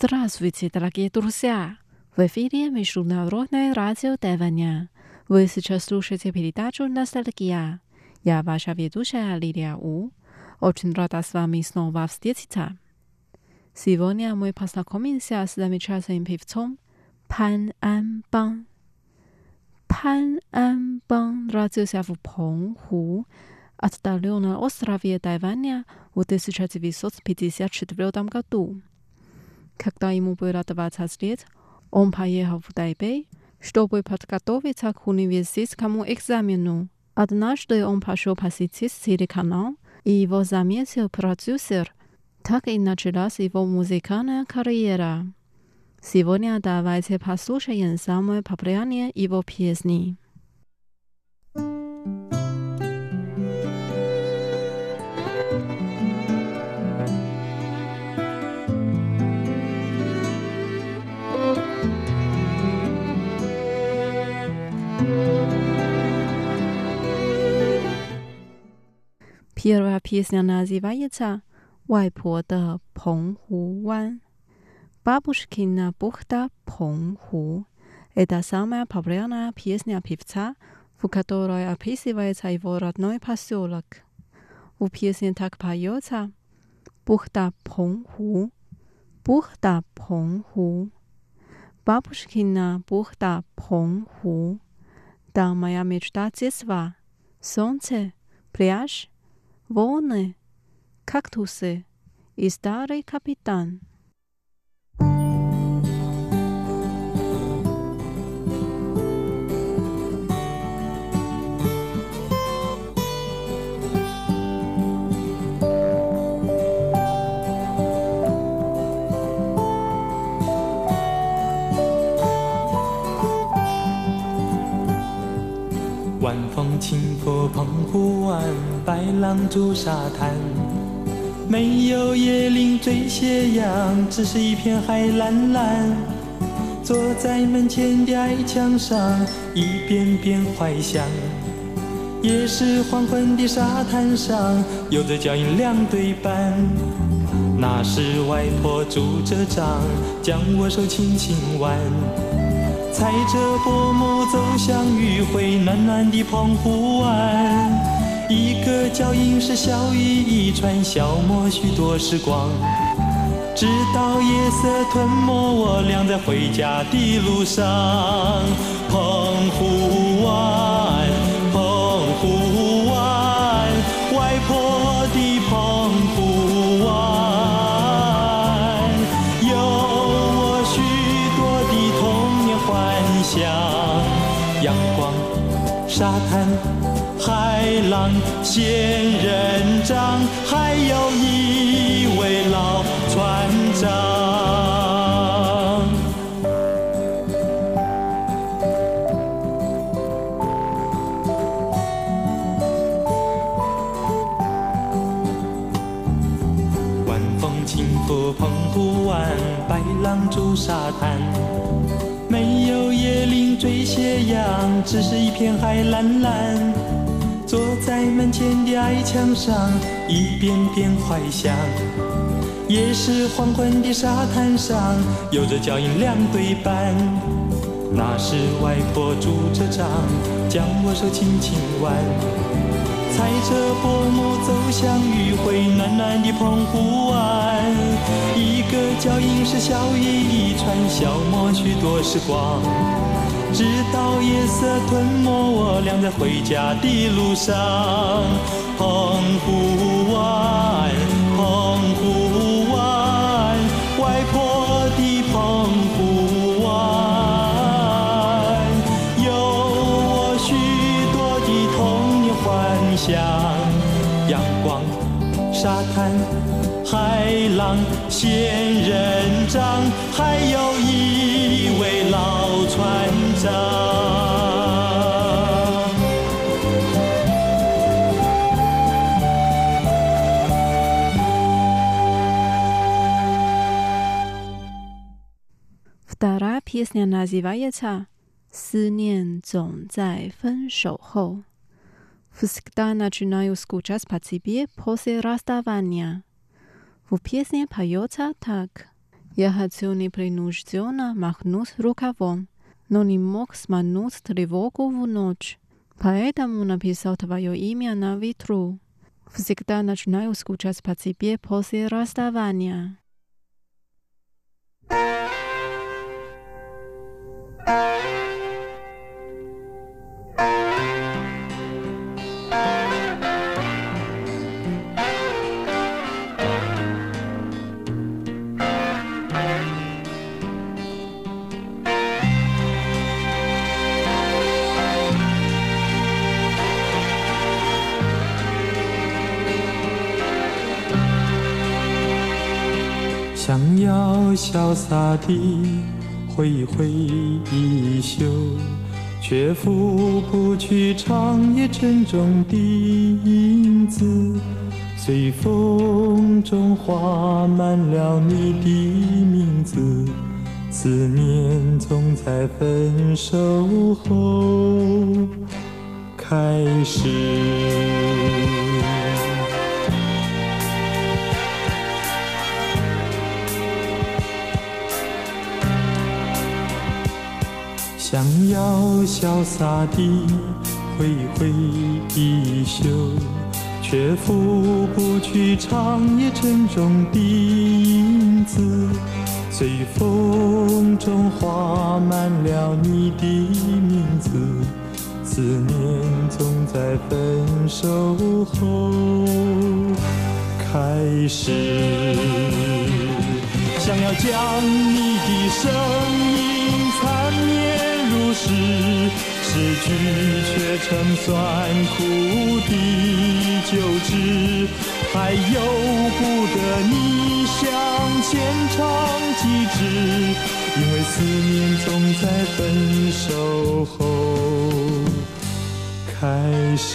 Здравствуйте, дорогие друзья! В эфире Международное радио Тайваня. Вы сейчас слушаете передачу «Ностальгия». Я ваша ведущая Лилия У. Очень рада с вами снова встретиться. Сегодня мы познакомимся с замечательным певцом Пан Ан Бан. Пан Ан Бан родился в Пenghu, отдаленном острове Тайваня в 1954 году. Когда ему было 20 лет, он поехал в Тайбэй, чтобы подготовиться к университетскому экзамену. Однажды он пошел посетить телеканал, и его заметил продюсер. Так и началась его музыкальная карьера. Сегодня давайте послушаем самые популярные его песни. Первая песня называется «Вайпо де Пэнгху Ван». Бабушкина бухта Пэнгху. Это самая популярная песня певца, в которой описывается его родной поселок. У песне так поется «Бухта Пэнгху, бухта Пэнгху». Бабушкина бухта Пэнгху. Да, моя мечта детства. Солнце, пляж – волны, кактусы и старый капитан. 晚风轻拂澎湖湾，白浪逐沙滩。没有椰林缀斜阳，只是一片海蓝蓝。坐在门前的矮墙上，一遍遍怀想。也是黄昏的沙滩上，有着脚印两对半。那是外婆拄着杖，将我手轻轻挽。踩着薄暮走向余晖，暖暖的澎湖湾。一个脚印是笑语一串，消磨许多时光。直到夜色吞没我俩在回家的路上。澎湖湾，阳光、沙滩、海浪、仙人掌，还有一位老船长。晚风轻拂澎湖湾，白浪逐沙滩。没有椰林缀斜阳，只是一片海蓝蓝。坐在门前的矮墙上，一遍遍怀想。也是黄昏的沙滩上，有着脚印两对半。那是外婆拄着杖，将我手轻轻挽。踩着薄暮走向余晖，暖暖的澎湖湾。一个脚印是小雨一串，消磨许多时光。直到夜色吞没我俩在回家的路上。澎湖湾，澎湖湾，外婆的澎湖湾，有我许多的童年幻想。阳光、沙滩、海浪、仙人掌，还有 Вторая песня называется «思念总在分手后». Всегда начинаю скучать по тебе после расставания. В песне поется так. Я хотел непринужденно махнуть рукавом, но не мог смануть тревогу в ночь. Поэтому написал твое имя на ветру. Всегда начинаю скучать по тебе после расставания. 想要潇洒地挥一挥衣袖，却拂不去长夜沉重的影子。随风中画满了你的名字，思念总在分手后开始。想要潇洒地挥挥衣袖，却拂不去长夜沉重的影子。随风中画满了你的名字，思念总在分手后开始。想要将你的声音绵。如是失去，却成酸苦的旧知，还由不得你向前唱几支，因为思念总在分手后开始。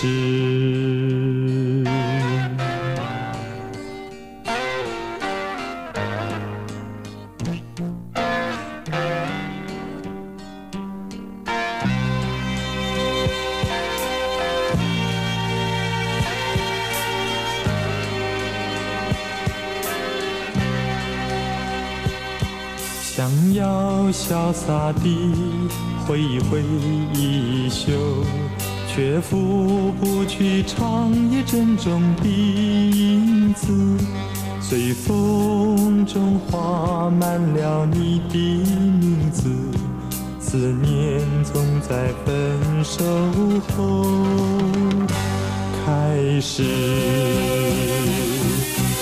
潇洒地挥一挥衣袖，却拂不去长夜珍重的影子。随风中画满了你的名字，思念总在分手后开始。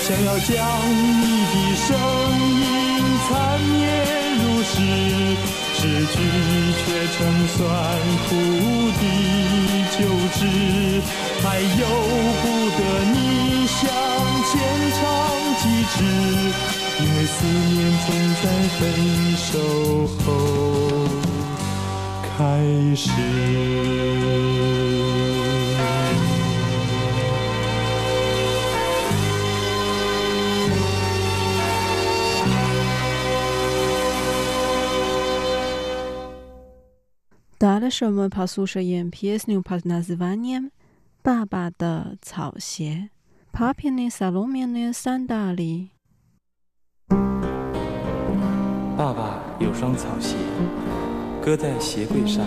想要将你的声音缠绵。是失去却成酸苦的旧知，还由不得你想浅尝几止，因为思念总在分手后开始。萨拉什么帕素设宴 ps new palazzo vanniam 爸爸的草鞋 papi ne salomi ne san dari 爸爸有双草鞋搁在鞋柜上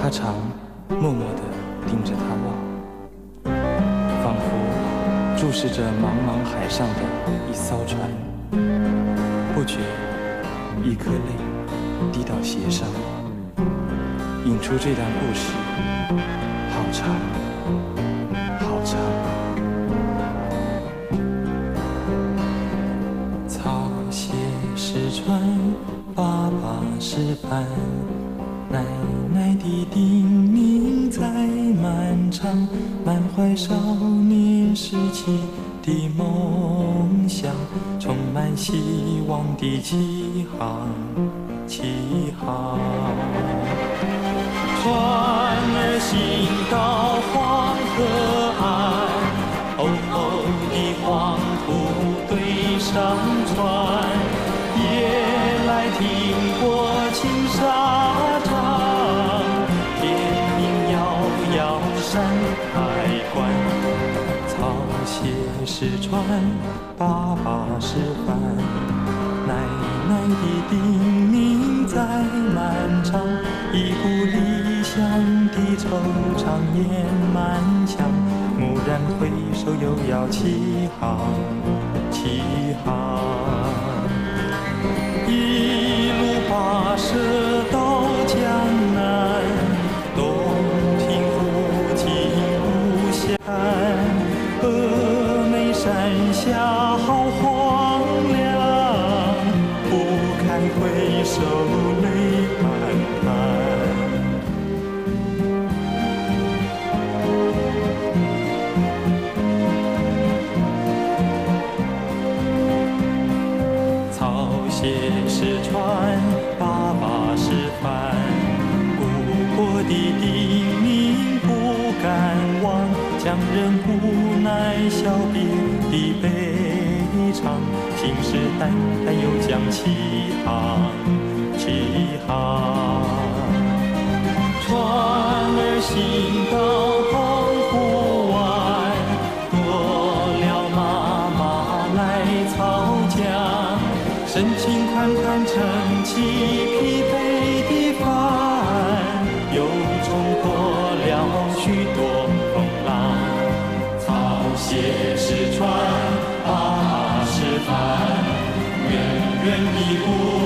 他常默默地盯着它望仿佛注视着茫茫海上的一艘船不觉一颗泪滴到鞋上引出这段故事，好长，好长。草鞋是船，爸爸是帆，奶奶的叮咛在漫长，满怀少年时期的梦想，充满希望的起航，起航。船儿行到黄河岸，厚厚的黄土堆上船，夜来听我青纱帐，天明遥遥山海关，草鞋是船，爸爸是帆。奶奶的叮咛在漫长，一步离。乡的惆怅也满腔，蓦然回首，又要起航，起航。一路跋涉。Lord.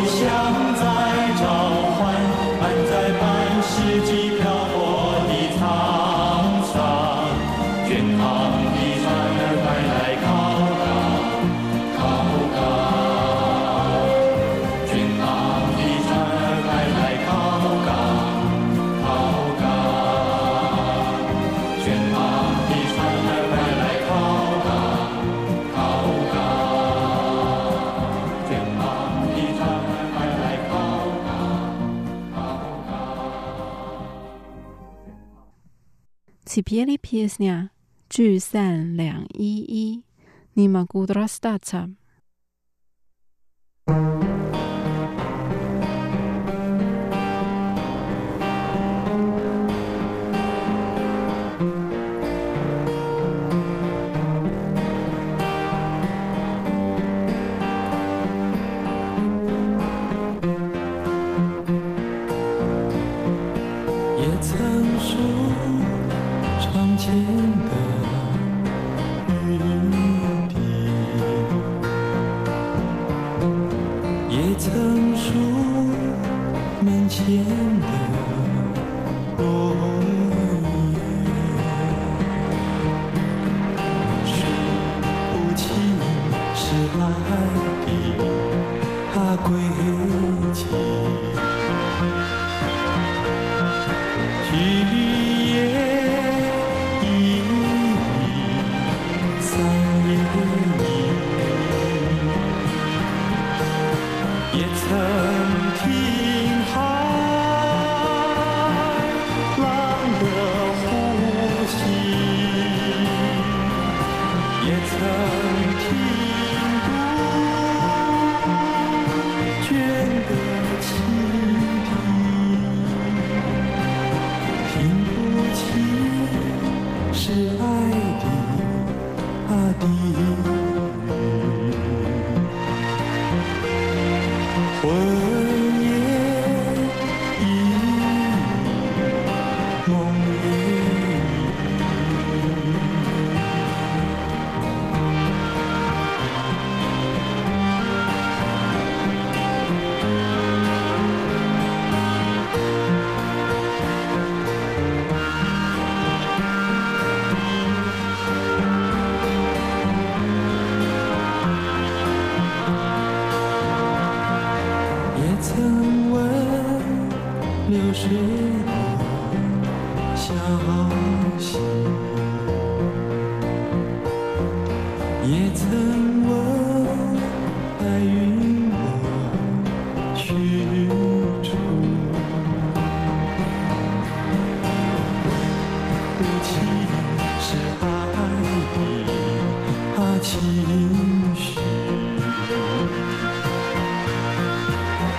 《别离曲》呀，聚散两依依，你把孤独留 starts。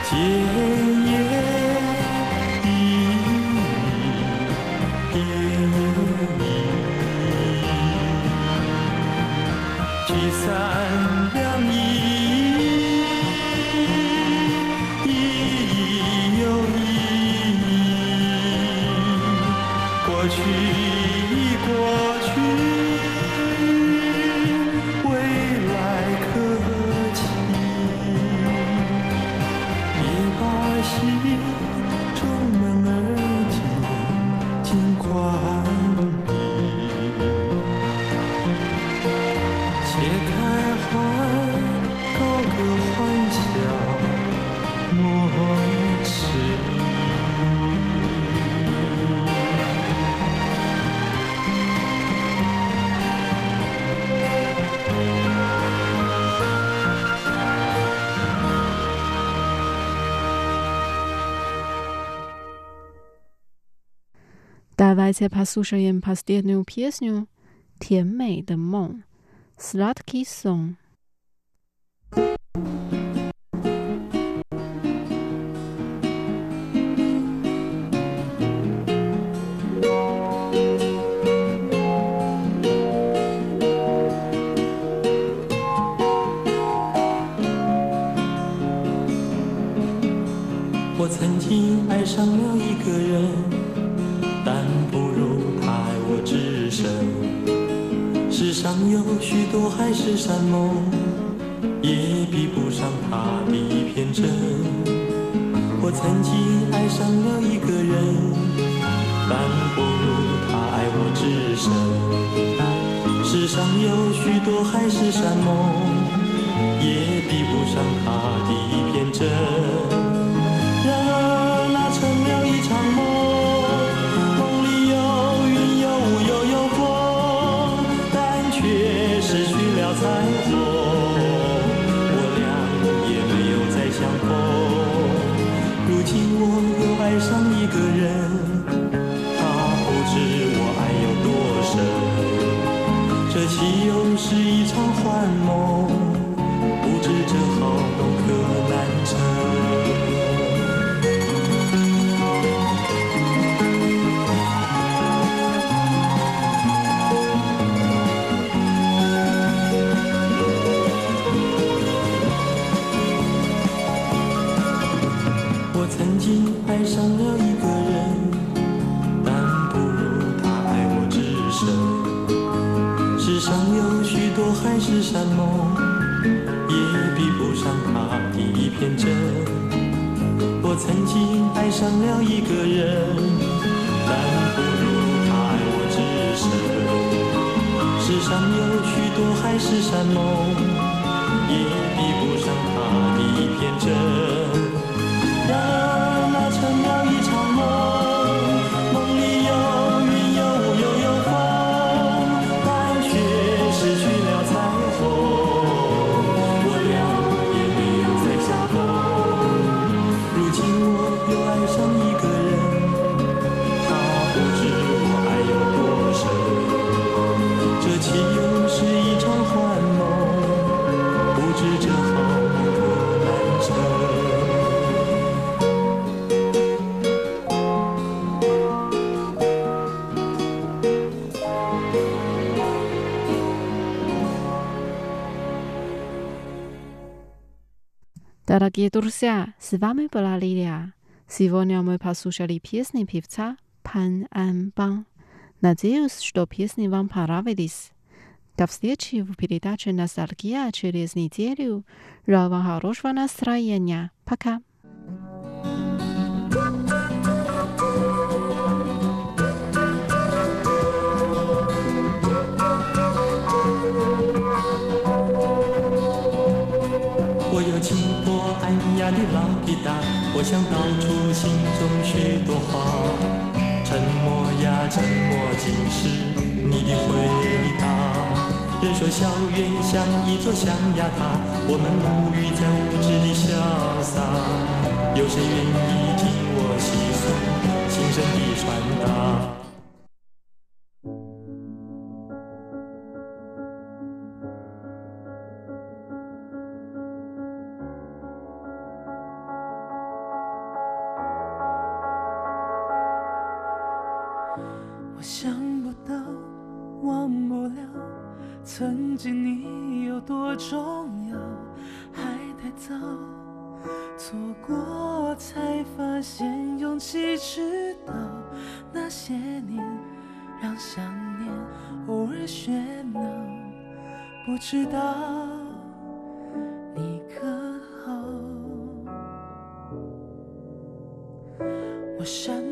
天。Давайте послушаем последнюю песню «甜美的梦» Sladki są. 山盟，也比不上他的一片真。我曾经爱上了一个人，但不如他爱我至深。世上有许多海誓山盟，山盟也比不上他的一片真我曾经爱上了一个人但不如他爱我至深世上有许多海誓山盟也比不上他的一片真 друзья, с вами была Лилия. Сегодня мы послушали песни певца Пан Амбан. Надеюсь, что песни вам понравились. До встречи в передаче «Ностальгия» через неделю. Желаю вам хорошего настроения. Пока. 我想道出心中许多话。沉默呀，沉默，竟是你的回答。人说校园像一座象牙塔，我们沐浴在无知的潇洒。有谁愿意听我细诉心声的传达？我删